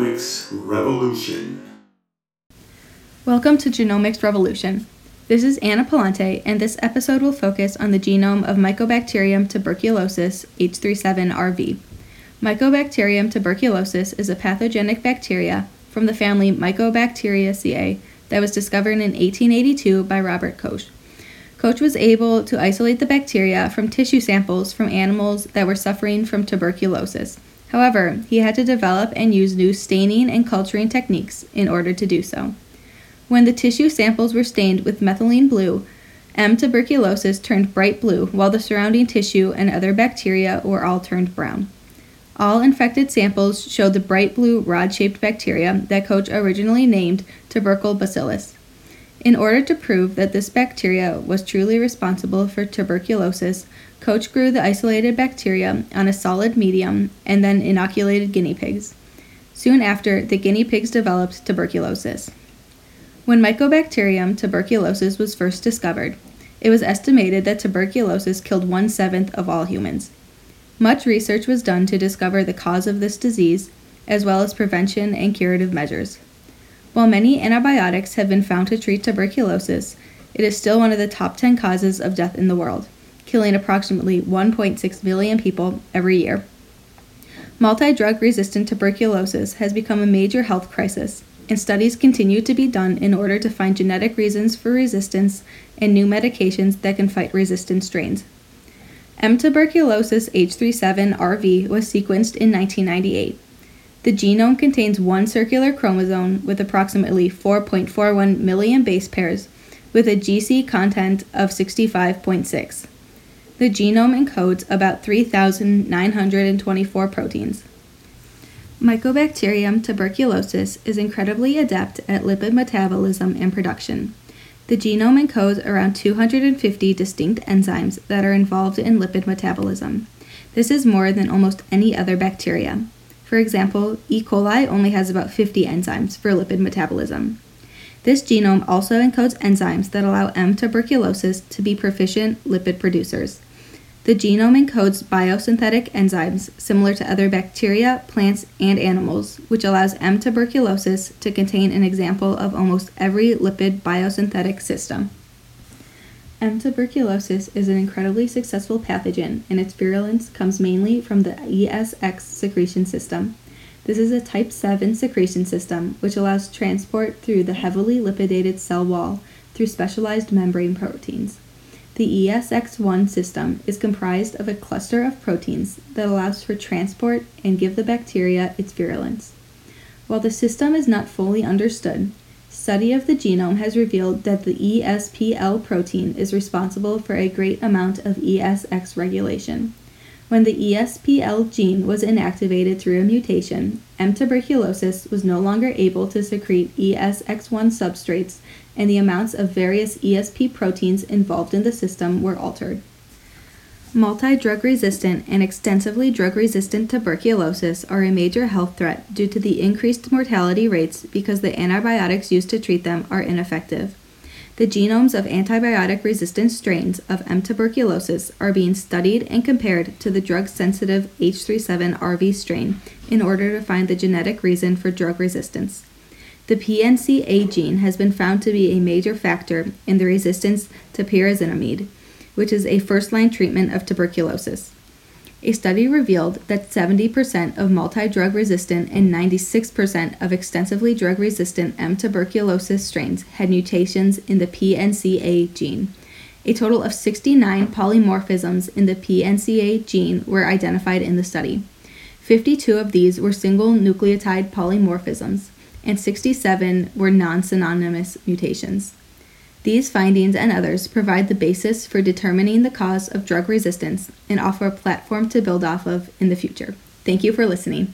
Revolution. Welcome to Genomics Revolution. This is Anna Palante, and this episode will focus on the genome of Mycobacterium tuberculosis H37RV. Mycobacterium tuberculosis is a pathogenic bacteria from the family Mycobacteriaceae that was discovered in 1882 by Robert Koch. Koch was able to isolate the bacteria from tissue samples from animals that were suffering from tuberculosis. However, he had to develop and use new staining and culturing techniques in order to do so. When the tissue samples were stained with methylene blue, M. tuberculosis turned bright blue, while the surrounding tissue and other bacteria were all turned brown. All infected samples showed the bright blue rod shaped bacteria that Koch originally named tubercle bacillus. In order to prove that this bacteria was truly responsible for tuberculosis, Koch grew the isolated bacteria on a solid medium and then inoculated guinea pigs. Soon after, the guinea pigs developed tuberculosis. When Mycobacterium tuberculosis was first discovered, it was estimated that tuberculosis killed one seventh of all humans. Much research was done to discover the cause of this disease, as well as prevention and curative measures. While many antibiotics have been found to treat tuberculosis, it is still one of the top 10 causes of death in the world, killing approximately 1.6 million people every year. Multi drug resistant tuberculosis has become a major health crisis, and studies continue to be done in order to find genetic reasons for resistance and new medications that can fight resistant strains. M. tuberculosis H37RV was sequenced in 1998. The genome contains one circular chromosome with approximately 4.41 million base pairs, with a GC content of 65.6. The genome encodes about 3,924 proteins. Mycobacterium tuberculosis is incredibly adept at lipid metabolism and production. The genome encodes around 250 distinct enzymes that are involved in lipid metabolism. This is more than almost any other bacteria. For example, E. coli only has about 50 enzymes for lipid metabolism. This genome also encodes enzymes that allow M. tuberculosis to be proficient lipid producers. The genome encodes biosynthetic enzymes similar to other bacteria, plants, and animals, which allows M. tuberculosis to contain an example of almost every lipid biosynthetic system. M. tuberculosis is an incredibly successful pathogen, and its virulence comes mainly from the ESX secretion system. This is a type 7 secretion system which allows transport through the heavily lipidated cell wall through specialized membrane proteins. The ESX1 system is comprised of a cluster of proteins that allows for transport and give the bacteria its virulence. While the system is not fully understood, Study of the genome has revealed that the ESPL protein is responsible for a great amount of ESX regulation. When the ESPL gene was inactivated through a mutation, M. tuberculosis was no longer able to secrete ESX1 substrates, and the amounts of various ESP proteins involved in the system were altered. Multi drug resistant and extensively drug resistant tuberculosis are a major health threat due to the increased mortality rates because the antibiotics used to treat them are ineffective. The genomes of antibiotic resistant strains of M. tuberculosis are being studied and compared to the drug sensitive H37RV strain in order to find the genetic reason for drug resistance. The PNCA gene has been found to be a major factor in the resistance to pyrazinamide which is a first line treatment of tuberculosis. A study revealed that 70% of multi drug resistant and 96% of extensively drug resistant M. tuberculosis strains had mutations in the PNCA gene. A total of 69 polymorphisms in the PNCA gene were identified in the study. 52 of these were single nucleotide polymorphisms, and 67 were non synonymous mutations. These findings and others provide the basis for determining the cause of drug resistance and offer a platform to build off of in the future. Thank you for listening.